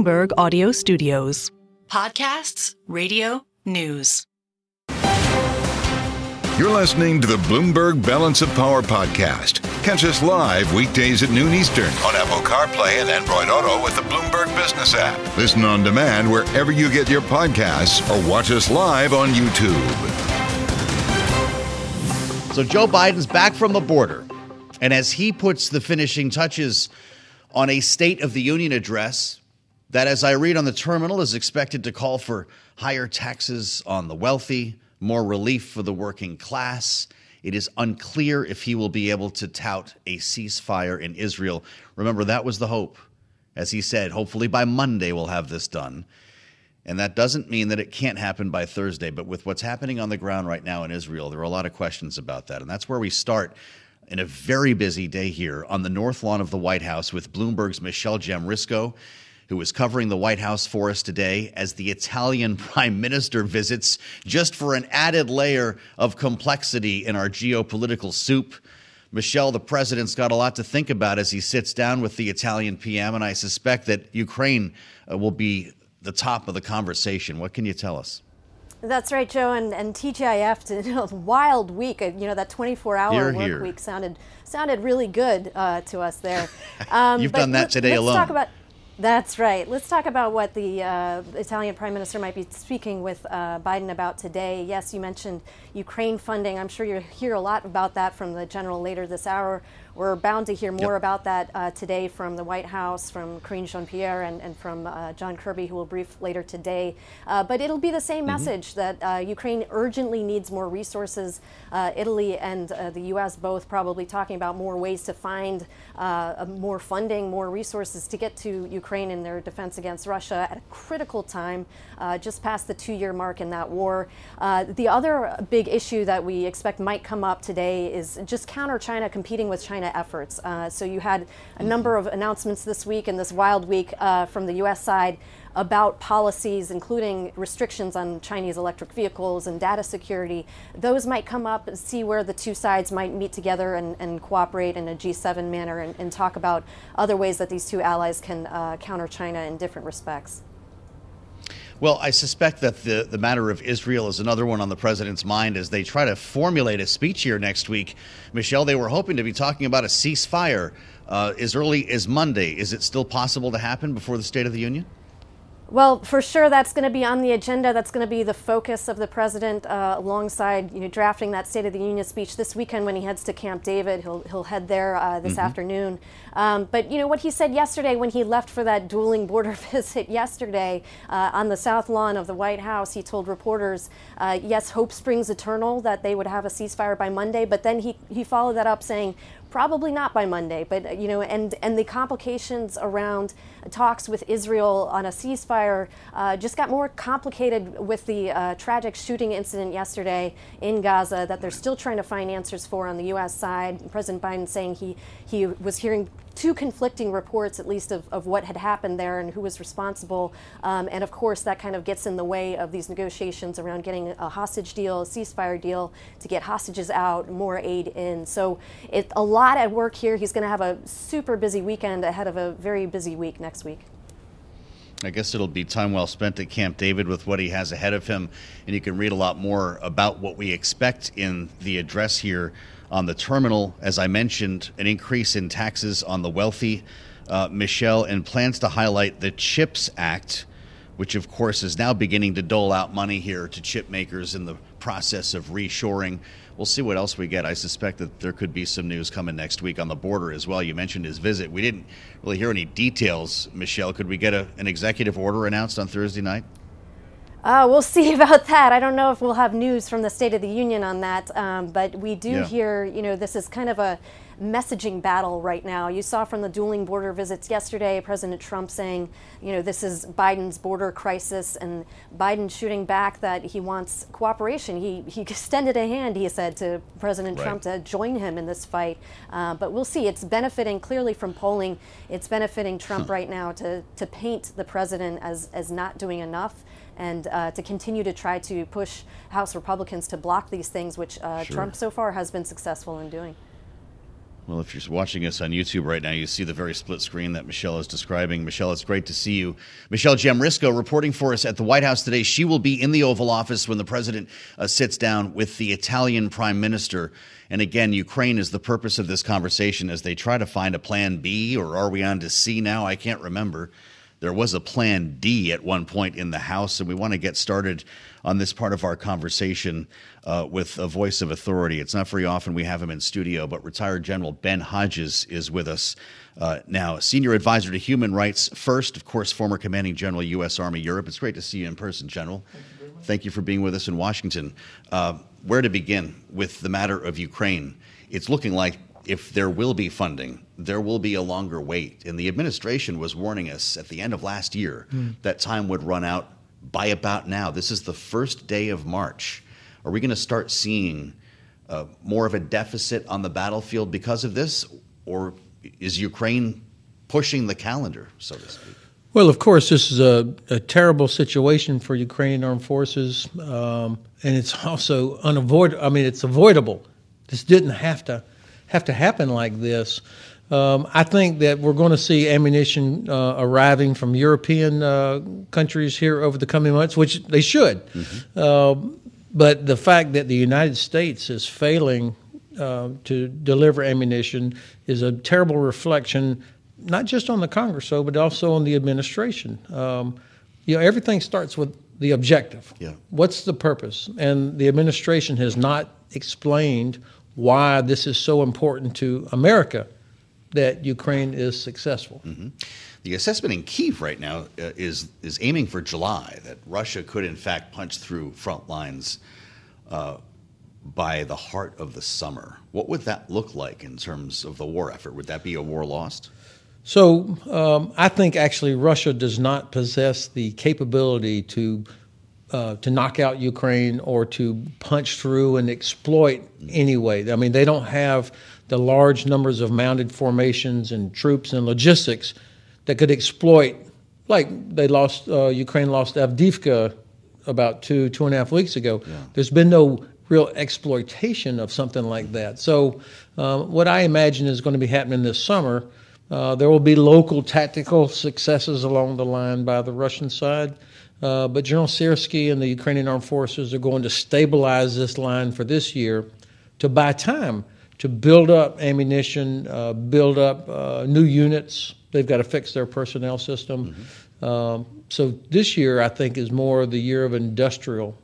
Bloomberg Audio Studios. Podcasts, radio, news. You're listening to the Bloomberg Balance of Power podcast. Catch us live weekdays at noon Eastern on Apple CarPlay and Android Auto with the Bloomberg Business app. Listen on demand wherever you get your podcasts or watch us live on YouTube. So Joe Biden's back from the border. And as he puts the finishing touches on a State of the Union address, that, as I read on the terminal, is expected to call for higher taxes on the wealthy, more relief for the working class. It is unclear if he will be able to tout a ceasefire in Israel. Remember, that was the hope. As he said, hopefully by Monday we'll have this done. And that doesn't mean that it can't happen by Thursday. But with what's happening on the ground right now in Israel, there are a lot of questions about that. And that's where we start in a very busy day here on the North Lawn of the White House with Bloomberg's Michelle Jamrisko who is covering the White House for us today as the Italian prime minister visits, just for an added layer of complexity in our geopolitical soup. Michelle, the president's got a lot to think about as he sits down with the Italian PM, and I suspect that Ukraine uh, will be the top of the conversation. What can you tell us? That's right, Joe, and, and TGIF did a wild week. You know that 24-hour work here. week sounded sounded really good uh, to us there. Um, You've done that let- today let's alone. Talk about, that's right. Let's talk about what the uh, Italian Prime Minister might be speaking with uh, Biden about today. Yes, you mentioned Ukraine funding. I'm sure you'll hear a lot about that from the general later this hour. We're bound to hear more Yep. about that uh, today from the White House, from Karine Jean Pierre, and, and from uh, John Kirby, who will brief later today. Uh, but it'll be the same message that uh, Ukraine urgently needs more resources. Uh, Italy and uh, the U.S. both probably talking about more ways to find more funding, more resources to get to Ukraine in their defense against Russia at a critical time, uh, just past the two year mark in that war. Uh, the other big issue that we expect might come up today is just counter China competing with China efforts. Uh, so you had a number of announcements this week and this wild week uh, from the U.S. side about policies, including restrictions on Chinese electric vehicles and data security. Those might come up and see where the two sides might meet together and, and cooperate in a G7 manner and, and talk about other ways that these two allies can uh, counter China in different respects. Well, I suspect that the, the matter of Israel is another one on the president's mind as they try to formulate a speech here next week. Michelle, they were hoping to be talking about a ceasefire uh, as early as Monday. Is it still possible to happen before the State of the Union? Well, for sure, that's going to be on the agenda. That's going to be the focus of the president, uh, alongside you know drafting that State of the Union speech this weekend when he heads to Camp David. He'll he'll head there uh, this afternoon. Um, but you know what he said yesterday when he left for that dueling border visit yesterday uh, on the south lawn of the White House. He told reporters, uh, "Yes, hope springs eternal that they would have a ceasefire by Monday." But then he he followed that up saying, Probably not by Monday, but you know, and and the complications around talks with Israel on a ceasefire uh, just got more complicated with the uh, tragic shooting incident yesterday in Gaza that they're still trying to find answers for on the U.S. side. President Biden saying he he was hearing two conflicting reports, at least, of, of what had happened there and who was responsible. Um, and of course, that kind of gets in the way of these negotiations around getting a hostage deal, a ceasefire deal to get hostages out, more aid in. So it, a lot at work here. He's going to have a super busy weekend ahead of a very busy week next week. I guess it'll be time well spent at Camp David with what he has ahead of him. And you can read a lot more about what we expect in the address here on the terminal. As I mentioned, an increase in taxes on the wealthy, uh, Michelle, and plans to highlight the CHIPS Act, which of course is now beginning to dole out money here to chip makers in the process of reshoring. We'll see what else we get. I suspect that there could be some news coming next week on the border as well. You mentioned his visit. We didn't really hear any details, Michelle. Could we get a, an executive order announced on Thursday night? Uh, we'll see about that. I don't know if we'll have news from the State of the Union on that, um, but we do Yeah. hear, you know, this is kind of a messaging battle right now. You saw from the dueling border visits yesterday, President Trump saying, you know, this is Biden's border crisis, and Biden shooting back that he wants cooperation. He, he extended a hand, he said, to President Right. Trump to join him in this fight. Uh, but we'll see. It's benefiting clearly from polling. It's benefiting Trump right now to, to paint the president as, as not doing enough and uh, to continue to try to push House Republicans to block these things, which uh, Sure. Trump so far has been successful in doing. Well, if you're watching us on YouTube right now, you see the very split screen that Michelle is describing. Michelle, it's great to see you. Michelle Jamrisko reporting for us at the White House today. She will be in the Oval Office when the president uh, sits down with the Italian prime minister. And again, Ukraine is the purpose of this conversation as they try to find a plan B, or are we on to C now? I can't remember. There was a plan D at one point in the House, and we want to get started on this part of our conversation uh, with a voice of authority. It's not very often we have him in studio, but retired General Ben Hodges is with us uh, now. Senior advisor to human rights first, of course, former commanding general, U.S. Army Europe. It's great to see you in person, General. Thank you, Thank you for being with us in Washington. Uh, where to begin with the matter of Ukraine? It's looking like if there will be funding, there will be a longer wait. And the administration was warning us at the end of last year mm. that time would run out by about now. This is the first day of March. Are we going to start seeing uh, more of a deficit on the battlefield because of this? Or is Ukraine pushing the calendar, so to speak? Well, of course, this is a, a terrible situation for Ukrainian armed forces, um, and it's also unavoidable. I mean, it's avoidable. This didn't have to have to happen like this. Um, I think that we're going to see ammunition uh, arriving from European uh, countries here over the coming months, which they should. Mm-hmm. Uh, but the fact that the United States is failing uh, to deliver ammunition is a terrible reflection, not just on the Congress, though, but also on the administration. Um, you know, everything starts with the objective. Yeah. What's the purpose? And the administration has not explained why this is so important to America that Ukraine is successful. Mm-hmm. The assessment in Kiev right now uh, is is aiming for July that Russia could in fact punch through front lines uh, by the heart of the summer. What would that look like in terms of the war effort? Would that be a war lost? So um, I think actually Russia does not possess the capability to uh, to knock out Ukraine or to punch through and exploit anyway. I mean, they don't have the large numbers of mounted formations and troops and logistics that could exploit, like they lost, uh, Ukraine lost Avdiivka about two, two and a half weeks ago. Yeah. There's been no real exploitation of something like that. So, uh, what I imagine is going to be happening this summer, uh, there will be local tactical successes along the line by the Russian side. Uh, but General Syrskyi and the Ukrainian armed forces are going to stabilize this line for this year to buy time to build up ammunition, uh, build up uh, new units. They've got to fix their personnel system. Mm-hmm. Um, so this year, I think, is more the year of industrial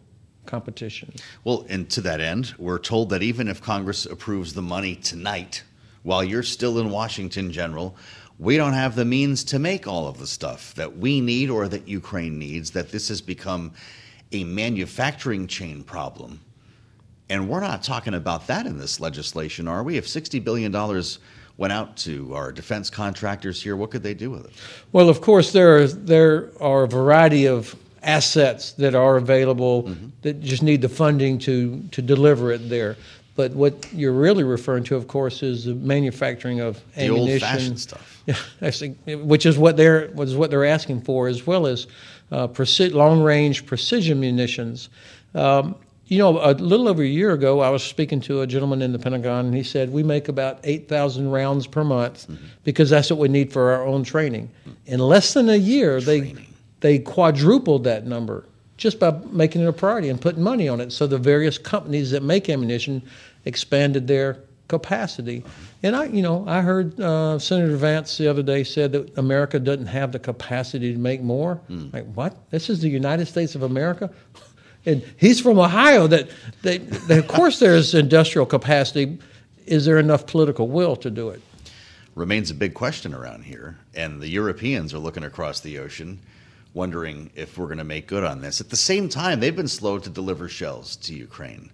competition. Well, and to that end, we're told that even if Congress approves the money tonight, while you're still in Washington, General, we don't have the means to make all of the stuff that we need or that Ukraine needs, that this has become a manufacturing chain problem and we're not talking about that in this legislation, are we? If $60 billion went out to our defense contractors here, what could they do with it? Well, of course, there are, there are a variety of assets that are available mm-hmm. that just need the funding to, to deliver it there. But what you're really referring to, of course, is the manufacturing of the ammunition. stuff. Yeah, which is what they're what is what they're asking for, as well as uh, preci- long-range precision munitions. Um, you know, a little over a year ago, I was speaking to a gentleman in the Pentagon, and he said, We make about 8,000 rounds per month mm-hmm. because that's what we need for our own training. Mm-hmm. In less than a year, they, they quadrupled that number just by making it a priority and putting money on it. So the various companies that make ammunition expanded their capacity. And I, you know, I heard uh, Senator Vance the other day said that America doesn't have the capacity to make more. Mm. Like what? This is the United States of America and he's from Ohio. That, they, that of course there's industrial capacity. Is there enough political will to do it? Remains a big question around here, and the Europeans are looking across the ocean, wondering if we're going to make good on this. At the same time, they've been slow to deliver shells to Ukraine.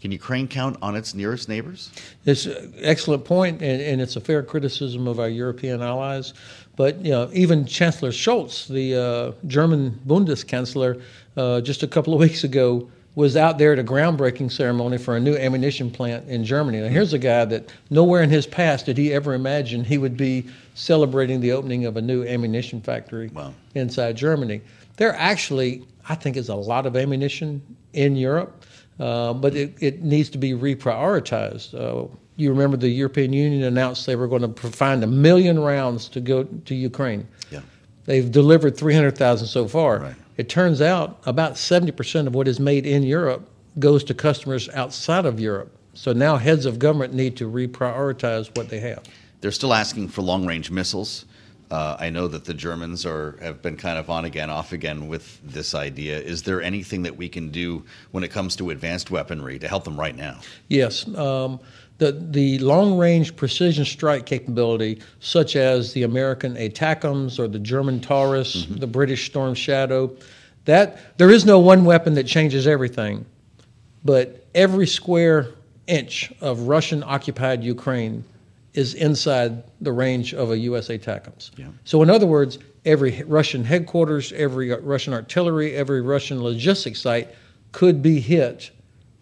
Can Ukraine count on its nearest neighbors? It's an excellent point, and, and it's a fair criticism of our European allies. But you know, even Chancellor Scholz, the uh, German Bundeskanzler, uh, just a couple of weeks ago was out there at a groundbreaking ceremony for a new ammunition plant in Germany. Now, here's a guy that nowhere in his past did he ever imagine he would be celebrating the opening of a new ammunition factory wow. inside Germany. There actually, I think, is a lot of ammunition in Europe, uh, but it, it needs to be reprioritized. Uh, you remember the European Union announced they were going to find a million rounds to go to Ukraine. Yeah. They've delivered 300,000 so far. Right. It turns out about 70% of what is made in Europe goes to customers outside of Europe. So now heads of government need to reprioritize what they have. They're still asking for long range missiles. Uh, I know that the Germans are have been kind of on again, off again with this idea. Is there anything that we can do when it comes to advanced weaponry to help them right now? Yes. Um, the, the long range precision strike capability, such as the American ATACMS or the German Taurus, the British Storm Shadow, that there is no one weapon that changes everything. But every square inch of Russian occupied Ukraine is inside the range of a U.S. ATACMS. Yeah. So, in other words, every Russian headquarters, every Russian artillery, every Russian logistics site could be hit.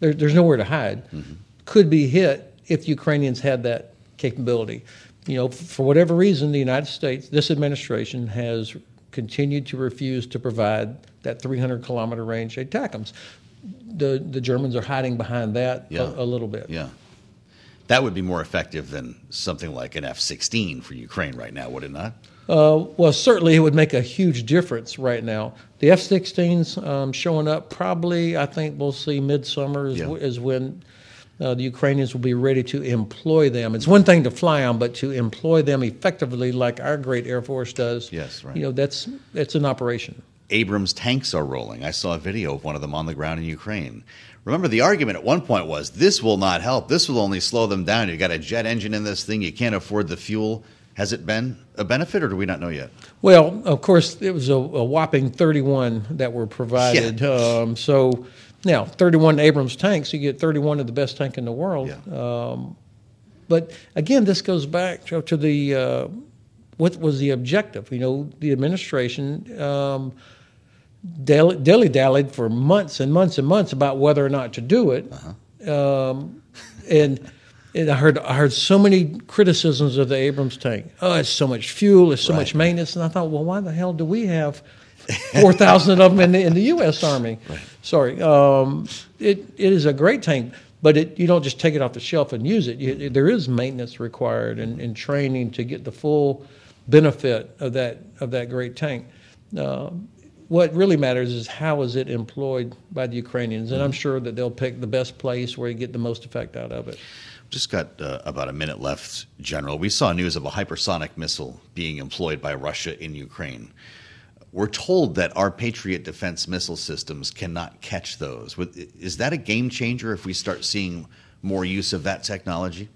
There, there's nowhere to hide. Mm-hmm. Could be hit if Ukrainians had that capability. You know, for whatever reason, the United States, this administration has continued to refuse to provide that 300 kilometer range ATACMS. The the Germans are hiding behind that Yeah. a, a little bit. Yeah. That would be more effective than something like an F 16 for Ukraine right now, would it not? Uh, well, certainly it would make a huge difference right now. The F-16s um, showing up probably, I think we'll see midsummer is, Yeah. is when uh, the Ukrainians will be ready to employ them. It's one thing to fly them, but to employ them effectively, like our great Air Force does. Yes, right. You know, that's that's an operation. Abrams tanks are rolling. I saw a video of one of them on the ground in Ukraine. Remember, the argument at one point was this will not help. This will only slow them down. You've got a jet engine in this thing. You can't afford the fuel. Has it been a benefit, or do we not know yet? Well, of course, it was a, a whopping 31 that were provided. Um, so now, 31 Abrams tanks, you get 31 of the best tank in the world. Yeah. Um, but again, this goes back to, to the uh, what was the objective? You know, the administration um, dilly dallied for months and months and months about whether or not to do it, um, and. And I heard I heard so many criticisms of the Abrams tank. Oh, it's so much fuel, it's so much maintenance, and I thought, well, why the hell do we have four thousand of them in the, in the U.S. Army? Sorry, um, it it is a great tank, but it, you don't just take it off the shelf and use it. You, there is maintenance required and, and training to get the full benefit of that of that great tank. Uh, what really matters is how is it employed by the Ukrainians, and I'm sure that they'll pick the best place where you get the most effect out of it. Just got uh, about a minute left, General. We saw news of a hypersonic missile being employed by Russia in Ukraine. We're told that our Patriot defense missile systems cannot catch those. Is that a game changer if we start seeing more use of that technology?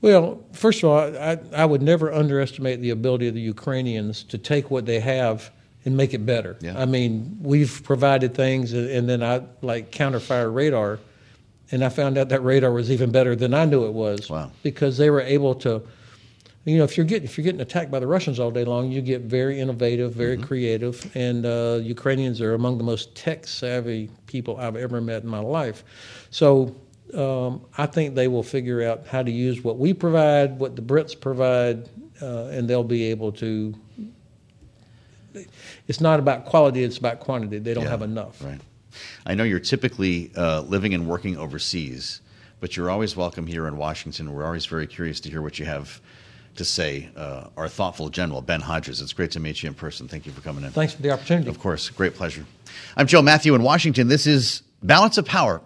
Well, first of all, I, I would never underestimate the ability of the Ukrainians to take what they have and make it better. Yeah. I mean, we've provided things, and then I like counterfire radar, and I found out that radar was even better than I knew it was. Wow. Because they were able to, you know, if you're getting if you're getting attacked by the Russians all day long, you get very innovative, very creative, and uh, Ukrainians are among the most tech savvy people I've ever met in my life. So um, I think they will figure out how to use what we provide, what the Brits provide, uh, and they'll be able to. It's not about quality; it's about quantity. They don't Yeah, have enough. Right. I know you're typically uh, living and working overseas, but you're always welcome here in Washington. We're always very curious to hear what you have to say. Uh, our thoughtful general, Ben Hodges. It's great to meet you in person. Thank you for coming in. Thanks for the opportunity. Of course, great pleasure. I'm Joe Mathieu in Washington. This is Balance of Power.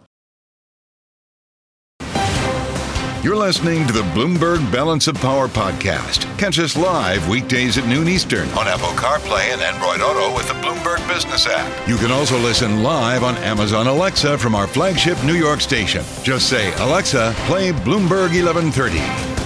You're listening to the Bloomberg Balance of Power podcast. Catch us live weekdays at noon Eastern on Apple CarPlay and Android Auto with the Bloomberg Business app. You can also listen live on Amazon Alexa from our flagship New York station. Just say, Alexa, play Bloomberg 1130.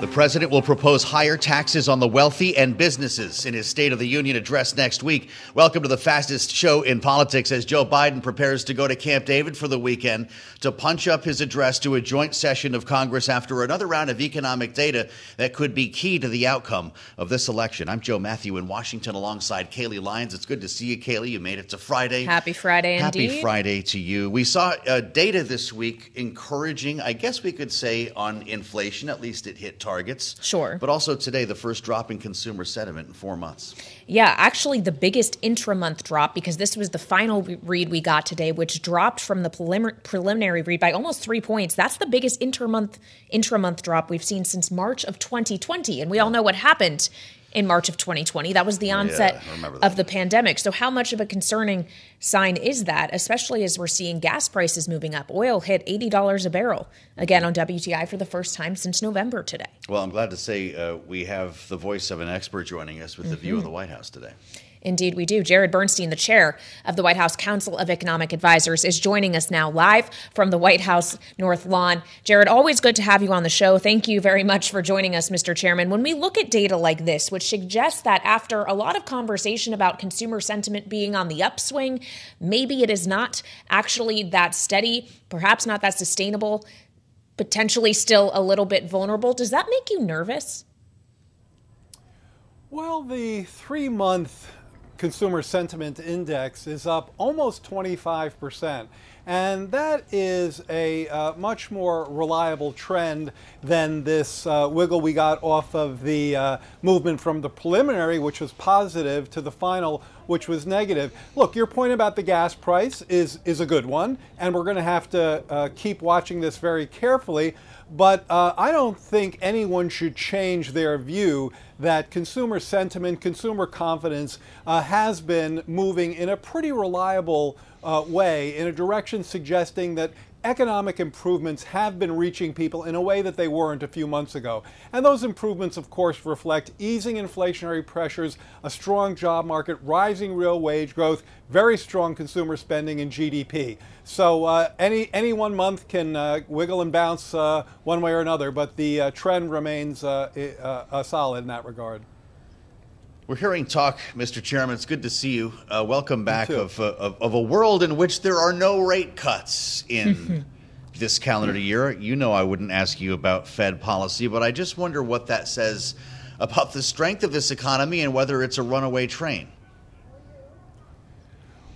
The president will propose higher taxes on the wealthy and businesses in his State of the Union address next week. Welcome to the fastest show in politics as Joe Biden prepares to go to Camp David for the weekend to punch up his address to a joint session of Congress after another round of economic data that could be key to the outcome of this election. I'm Joe Mathieu in Washington alongside Kailey Leinz. It's good to see you, Kailey. You made it to Friday. Happy Friday, Happy indeed. Friday to you. We saw uh, data this week encouraging, I guess we could say, on inflation. At least it hit target. Targets. Sure. But also today, the first drop in consumer sentiment in four months. Yeah, actually, the biggest intra-month drop because this was the final read we got today, which dropped from the prelim- preliminary read by almost three points. That's the biggest intra-month intra-month drop we've seen since March of 2020, and we all know what happened in March of 2020. That was the onset of the pandemic. So, how much of a concerning sign is that, especially as we're seeing gas prices moving up? Oil hit $80 a barrel again on WTI for the first time since November today. Well, I'm glad to say uh, we have the voice of an expert joining us with mm-hmm. the view of the White House today. Indeed, we do. Jared Bernstein, the chair of the White House Council of Economic Advisors, is joining us now live from the White House North Lawn. Jared, always good to have you on the show. Thank you very much for joining us, Mr. Chairman. When we look at data like this, which suggests that after a lot of conversation about consumer sentiment being on the upswing, maybe it is not actually that steady, perhaps not that sustainable, potentially still a little bit vulnerable, does that make you nervous? Well, the three month consumer sentiment index is up almost 25%. And that is a uh, much more reliable trend than this uh, wiggle we got off of the uh, movement from the preliminary, which was positive, to the final, which was negative. Look, your point about the gas price is, is a good one, and we're going to have to uh, keep watching this very carefully. But uh, I don't think anyone should change their view that consumer sentiment, consumer confidence uh, has been moving in a pretty reliable uh, way in a direction suggesting that economic improvements have been reaching people in a way that they weren't a few months ago. And those improvements, of course, reflect easing inflationary pressures, a strong job market, rising real wage growth, very strong consumer spending and GDP. So uh, any any one month can uh, wiggle and bounce uh, one way or another, but the uh, trend remains uh, uh, solid in that regard. We're hearing talk, Mr. Chairman. It's good to see you. Uh, welcome back of, uh, of, of, a world in which there are no rate cuts in this calendar year. You know, I wouldn't ask you about Fed policy, but I just wonder what that says about the strength of this economy and whether it's a runaway train.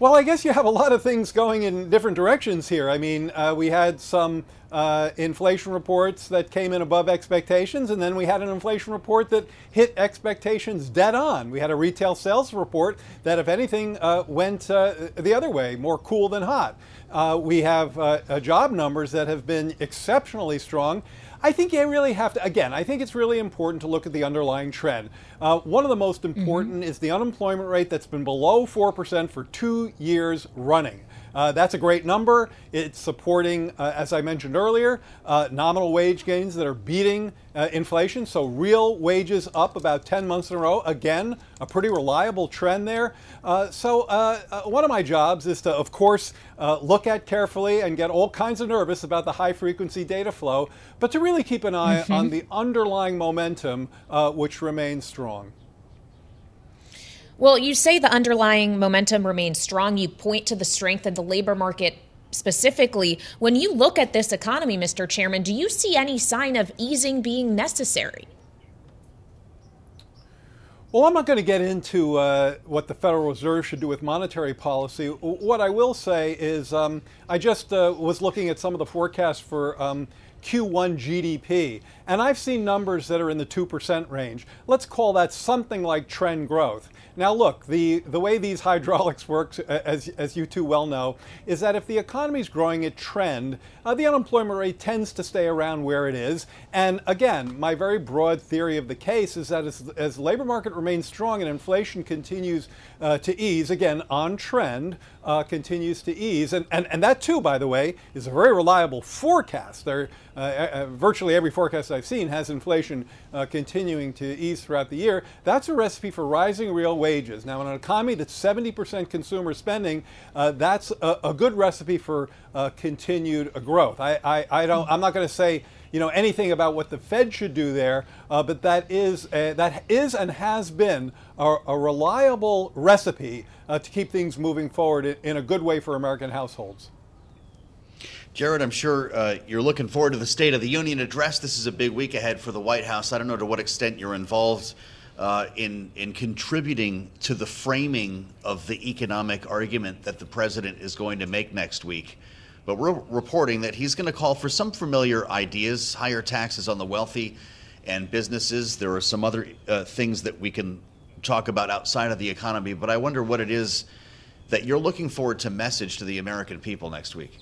Well, I guess you have a lot of things going in different directions here. I mean, uh, we had some uh, inflation reports that came in above expectations, and then we had an inflation report that hit expectations dead on. We had a retail sales report that, if anything, uh, went uh, the other way, more cool than hot. Uh, we have uh, job numbers that have been exceptionally strong. I think you really have to, again, I think it's really important to look at the underlying trend. Uh, one of the most mm-hmm. important mm-hmm. is the unemployment rate that's been below 4% for two years running. Uh, that's a great number. It's supporting, uh, as I mentioned earlier, uh, nominal wage gains that are beating uh, inflation. So real wages up about 10 months in a row. Again, a pretty reliable trend there. Uh, so uh, one of my jobs is to, of course, look at carefully and get all kinds of nervous about the high frequency data flow, but to really keep an eye mm-hmm. on the underlying momentum, which remains strong. Well, you say the underlying momentum remains strong. You point to the strength of the labor market specifically. When you look at this economy, Mr. Chairman, do you see any sign of easing being necessary? Well, I'm not going to get into uh, what the Federal Reserve should do with monetary policy. What I will say is um, I just uh, was looking at some of the forecasts for um, Q1 GDP, and I've seen numbers that are in the 2% range. Let's call that something like trend growth. Now, look, the, the way these hydraulics work, as, as you two well know, is that if the economy is growing at trend, uh, the unemployment rate tends to stay around where it is. And again, my very broad theory of the case is that as, as the labor market remains strong and inflation continues uh, to ease, again, on trend, uh, continues to ease. And, and, and that, too, by the way, is a very reliable forecast. There, uh, uh, virtually every forecast I've seen has inflation uh, continuing to ease throughout the year. That's a recipe for rising real wages. Now, in an economy that's 70% consumer spending, uh, that's a, a, good recipe for uh, continued growth. I, I, I don't, I'm not going to say you know anything about what the Fed should do there, uh, but that is a, that is and has been a, a reliable recipe uh, to keep things moving forward in, in, a good way for American households. Jared, I'm sure uh, you're looking forward to the State of the Union address. This is a big week ahead for the White House. I don't know to what extent you're involved uh, in in contributing to the framing of the economic argument that the president is going to make next week. But we're reporting that he's going to call for some familiar ideas: higher taxes on the wealthy and businesses. There are some other uh, things that we can talk about outside of the economy, but I wonder what it is that you're looking forward to message to the American people next week.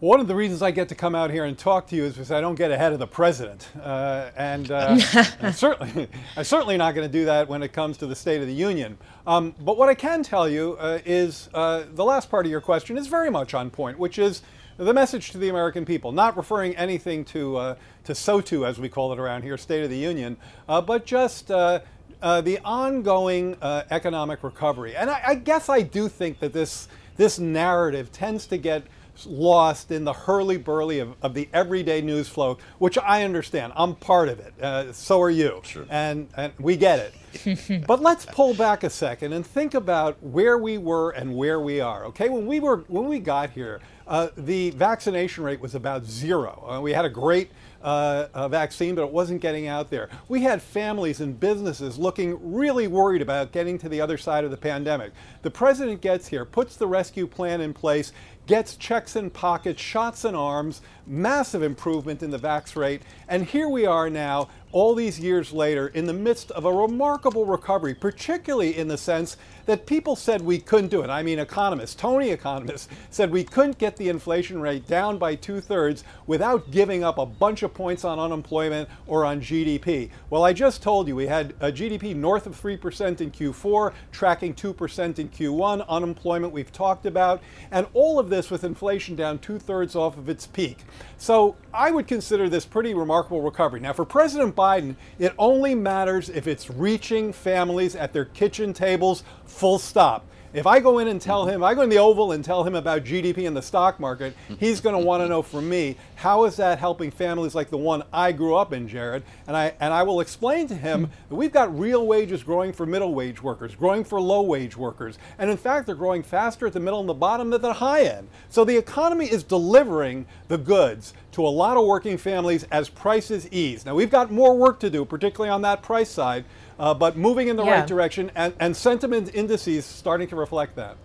One of the reasons I get to come out here and talk to you is because I don't get ahead of the president, uh, and uh, I'm certainly, I'm certainly not going to do that when it comes to the State of the Union. Um, but what I can tell you uh, is uh, the last part of your question is very much on point, which is the message to the American people, not referring anything to uh, to SOTU as we call it around here, State of the Union, uh, but just. the ongoing economic recovery, and I, I guess I do think that this this narrative tends to get lost in the hurly burly of, of, the everyday news flow, which I understand. I'm part of it. Uh, so are you. Sure. And, and we get it. but let's pull back a second and think about where we were and where we are. Okay, when we were when we got here, uh, the vaccination rate was about zero. Uh, we had a great uh, a vaccine, but it wasn't getting out there. We had families and businesses looking really worried about getting to the other side of the pandemic. The president gets here, puts the rescue plan in place, gets checks in pockets, shots in arms, massive improvement in the vax rate. And here we are now, all these years later, in the midst of a remarkable recovery, particularly in the sense that people said we couldn't do it. I mean, economists, Tony economists, said we couldn't get the inflation rate down by two thirds without giving up a bunch of points on unemployment or on GDP. Well, I just told you we had a GDP north of 3% in Q4, tracking 2% in Q1, unemployment we've talked about, and all of this with inflation down two thirds off of its peak. So I would consider this pretty remarkable recovery. Now, for President Biden, it only matters if it's reaching families at their kitchen tables, full stop. If I go in and tell him, I go in the Oval and tell him about GDP and the stock market, he's going to want to know from me, how is that helping families like the one I grew up in, Jared? And I, and I will explain to him that we've got real wages growing for middle wage workers, growing for low wage workers. And in fact, they're growing faster at the middle and the bottom than the high end. So the economy is delivering the goods to a lot of working families as prices ease. Now, we've got more work to do, particularly on that price side uh, but moving in the yeah. right direction, and, and sentiment indices starting to reflect that.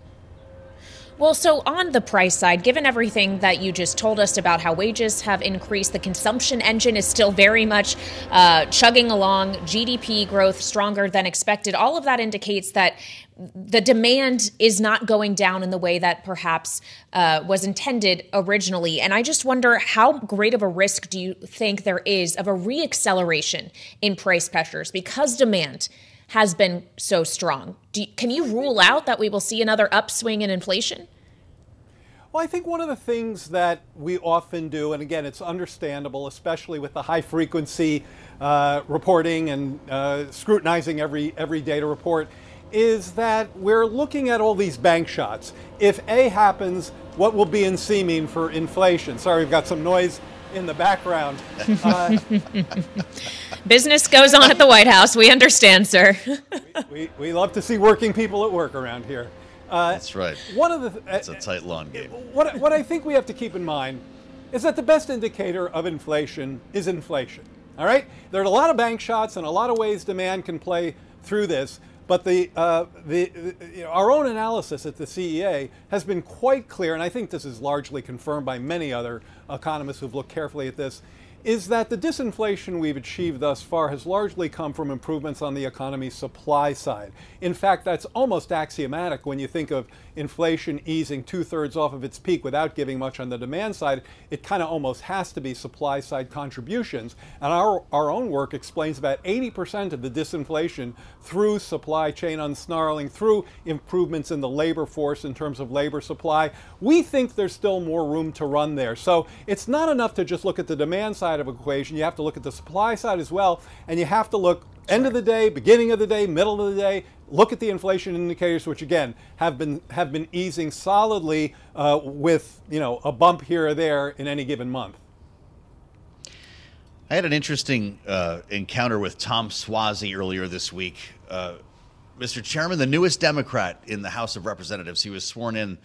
Well, so on the price side, given everything that you just told us about how wages have increased, the consumption engine is still very much uh, chugging along, GDP growth stronger than expected. All of that indicates that the demand is not going down in the way that perhaps uh, was intended originally. And I just wonder how great of a risk do you think there is of a reacceleration in price pressures because demand has been so strong. You, can you rule out that we will see another upswing in inflation? Well, I think one of the things that we often do, and again, it's understandable, especially with the high frequency uh, reporting and uh, scrutinizing every every data report, is that we're looking at all these bank shots. If A happens, what will B and C mean for inflation? Sorry, we've got some noise in the background. Uh, Business goes on at the White House. We understand, sir. we, we, we, love to see working people at work around here. Uh, That's right. One of the th- it's a tight lawn game. What, what I think we have to keep in mind is that the best indicator of inflation is inflation. All right? There are a lot of bank shots and a lot of ways demand can play through this. But the, uh, the, the you know, our own analysis at the CEA has been quite clear, and I think this is largely confirmed by many other economists who've looked carefully at this, is that the disinflation we've achieved thus far has largely come from improvements on the economy's supply side. In fact, that's almost axiomatic when you think of inflation easing two thirds off of its peak without giving much on the demand side. It kind of almost has to be supply side contributions. And our, our own work explains about 80% of the disinflation through supply chain unsnarling, through improvements in the labor force in terms of labor supply. We think there's still more room to run there. So it's not enough to just look at the demand side of equation. You have to look at the supply side as well, and you have to look end of the day, beginning of the day, middle of the day. Look at the inflation indicators, which again have been have been easing solidly uh, with you know a bump here or there in any given month. I had an interesting uh, encounter with Tom Suozzi earlier this week. Uh, Mr. Chairman, the newest Democrat in the House of Representatives, he was sworn in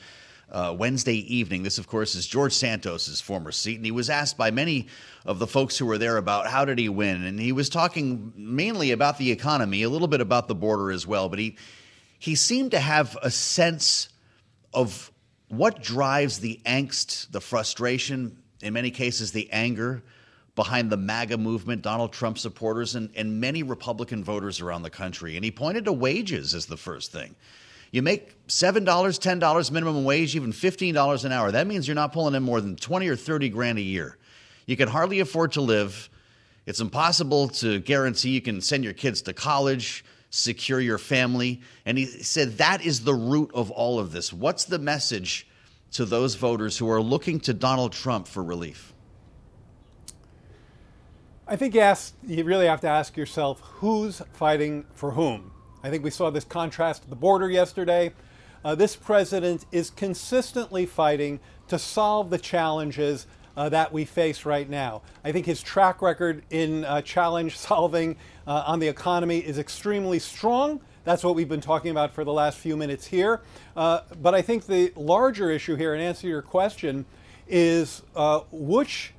uh, Wednesday evening. This, of course, is George Santos's former seat, and he was asked by many of the folks who were there about how did he win, and he was talking mainly about the economy, a little bit about the border as well, but he he seemed to have a sense of what drives the angst, the frustration, in many cases the anger behind the MAGA movement, Donald Trump supporters, and, and many Republican voters around the country. And he pointed to wages as the first thing. You make $7, $10 minimum wage, even $15 an hour. That means you're not pulling in more than 20 or 30 grand a year. You can hardly afford to live. It's impossible to guarantee you can send your kids to college, secure your family. And he said that is the root of all of this. What's the message to those voters who are looking to Donald Trump for relief? I think you, ask, you really have to ask yourself who's fighting for whom. I think we saw this contrast at the border yesterday. Uh, this president is consistently fighting to solve the challenges uh, that we face right now. I think his track record in uh, challenge solving uh, on the economy is extremely strong. That's what we've been talking about for the last few minutes here. Uh, but I think the larger issue here, and answer to your question, is uh, which,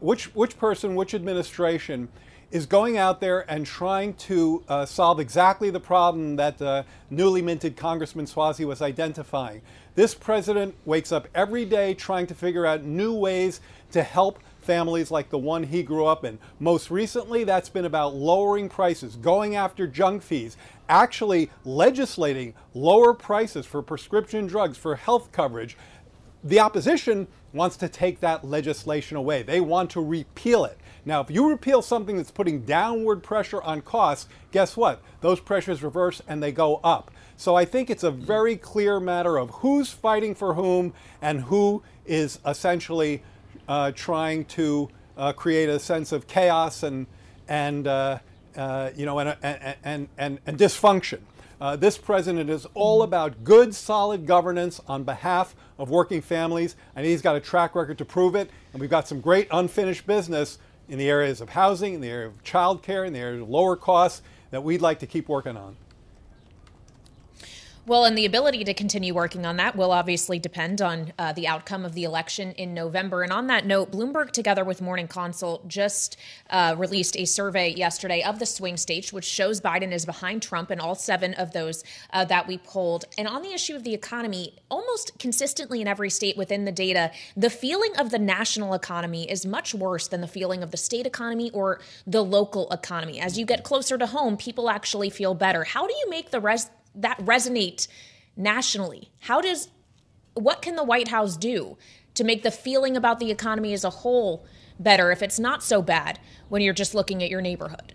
which, which person, which administration is going out there and trying to uh, solve exactly the problem that uh, newly minted Congressman Suozzi was identifying. This president wakes up every day trying to figure out new ways to help families like the one he grew up in. Most recently, that's been about lowering prices, going after junk fees, actually legislating lower prices for prescription drugs, for health coverage. The opposition wants to take that legislation away. They want to repeal it. Now, if you repeal something that's putting downward pressure on costs, guess what? Those pressures reverse and they go up. So I think it's a very clear matter of who's fighting for whom and who is essentially uh, trying to uh, create a sense of chaos and and uh, uh you know and and and, and, dysfunction. Uh, this president is all about good, solid governance on behalf of working families, and he's got a track record to prove it. And we've got some great unfinished business in the areas of housing, in the area of childcare, in the area of lower costs that we'd like to keep working on. Well, and the ability to continue working on that will obviously depend on uh, the outcome of the election in November. And on that note, Bloomberg, together with Morning Consult, just uh, released a survey yesterday of the swing states, which shows Biden is behind Trump in all seven of those uh, that we polled. And on the issue of the economy, almost consistently in every state within the data, the feeling of the national economy is much worse than the feeling of the state economy or the local economy. As you get closer to home, people actually feel better. How do you make the rest? That resonate nationally? How does what can the White House do to make the feeling about the economy as a whole better if it's not so bad when you're just looking at your neighborhood?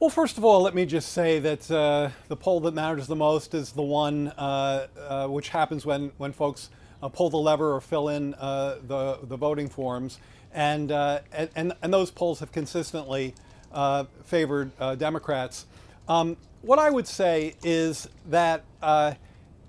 Well, first of all, let me just say that uh, the poll that matters the most is the one uh, uh, which happens when, when folks uh, pull the lever or fill in uh, the, the voting forms. And, uh, and, and, those polls have consistently favored Democrats. Um, what I would say is that uh,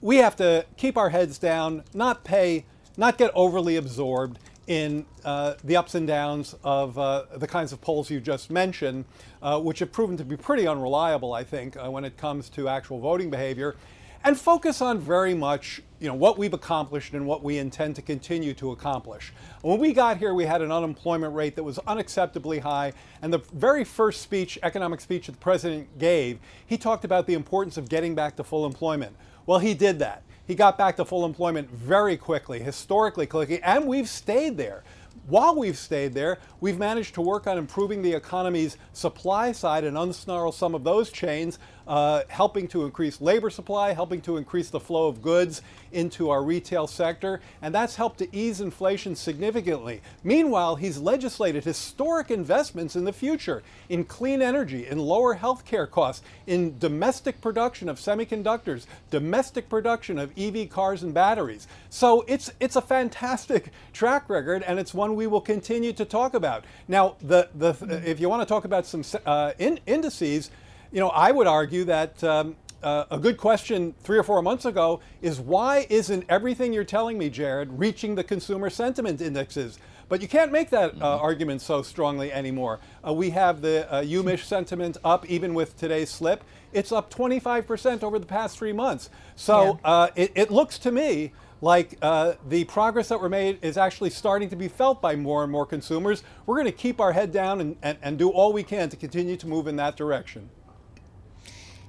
we have to keep our heads down, not pay, not get overly absorbed in uh, the ups and downs of uh, the kinds of polls you just mentioned, uh, which have proven to be pretty unreliable, I think, uh, when it comes to actual voting behavior and focus on very much you know what we've accomplished and what we intend to continue to accomplish. When we got here, we had an unemployment rate that was unacceptably high, and the very first speech, economic speech that the president gave, he talked about the importance of getting back to full employment. Well, he did that. He got back to full employment very quickly, historically quickly, and we've stayed there. While we've stayed there, we've managed to work on improving the economy's supply side and unsnarl some of those chains uh, helping to increase labor supply, helping to increase the flow of goods into our retail sector, and that's helped to ease inflation significantly. Meanwhile, he's legislated historic investments in the future in clean energy, in lower health care costs, in domestic production of semiconductors, domestic production of EV cars and batteries. So it's it's a fantastic track record, and it's one we will continue to talk about. Now, the the if you want to talk about some uh, in, indices. You know, I would argue that um, uh, a good question three or four months ago is why isn't everything you're telling me, Jared, reaching the consumer sentiment indexes? But you can't make that uh, mm-hmm. argument so strongly anymore. Uh, we have the uh, UMich sentiment up even with today's slip. It's up 25% over the past three months. So yeah. Uh, it, it, looks to me like uh, the progress that we're made is actually starting to be felt by more and more consumers. We're going to keep our head down and, and, and do all we can to continue to move in that direction.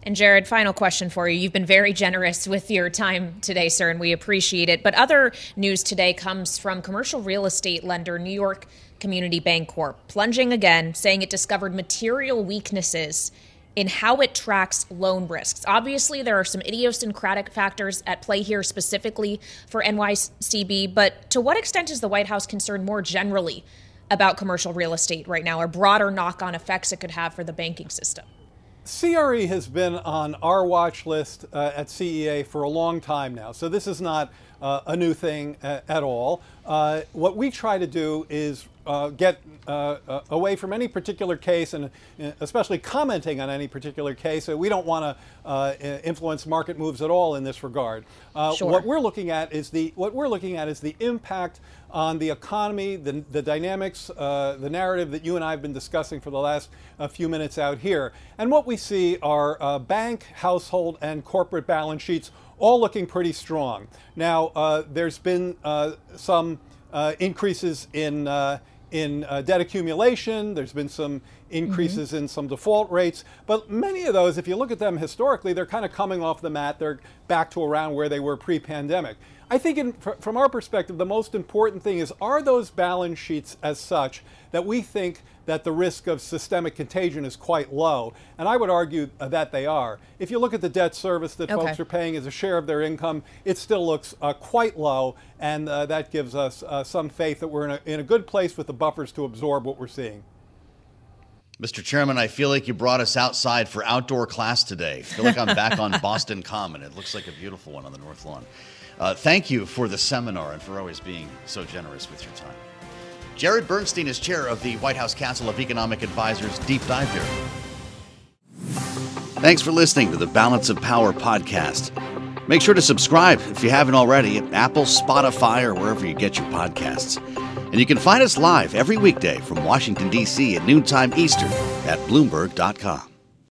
And Jared, final question for you. You've been very generous with your time today, sir, and we appreciate it. But other news today comes from commercial real estate lender New York Community Bancorp, plunging again, saying it discovered material weaknesses in how it tracks loan risks. Obviously, there are some idiosyncratic factors at play here specifically for NYCB, but to what extent is the White House concerned more generally about commercial real estate right now or broader knock on effects it could have for the banking system? CRE has been on our watch list uh, at CEA for a long time now, so this is not uh, a new thing uh, at all. Uh, what we try to do is uh, get uh, away from any particular case, and especially commenting on any particular case. we don't want to influence market moves at all in this regard. Sure. What we're looking at is the what we're looking at is the impact on the economy, the, the dynamics, uh, the narrative that you and I have been discussing for the last uh, few minutes out here. And what we see are uh, bank, household, and corporate balance sheets all looking pretty strong. Now, uh, there's been uh, some uh, increases in in uh, debt accumulation. There's been some increases mm-hmm. in some default rates, but many of those, if you look at them historically, they're kind of coming off the mat. They're back to around where they were pre-pandemic. I think in, from our perspective, the most important thing is are those balance sheets as such that we think that the risk of systemic contagion is quite low? And I would argue uh, that they are. If you look at the debt service that okay. folks are paying as a share of their income, it still looks uh, quite low, and uh, that gives us uh, some faith that we're in a, in a good place with the buffers to absorb what we're seeing. Mr. Chairman, I feel like you brought us outside for outdoor class today. I feel like I'm back on Boston Common. It looks like a beautiful one on the North Lawn. Uh, thank you for the seminar and for always being so generous with your time. Jared Bernstein is chair of the White House Council of Economic Advisors Deep Dive here. Thanks for listening to the Balance of Power podcast. Make sure to subscribe if you haven't already at Apple, Spotify, or wherever you get your podcasts. And you can find us live every weekday from Washington, D.C. at noontime Eastern at Bloomberg.com.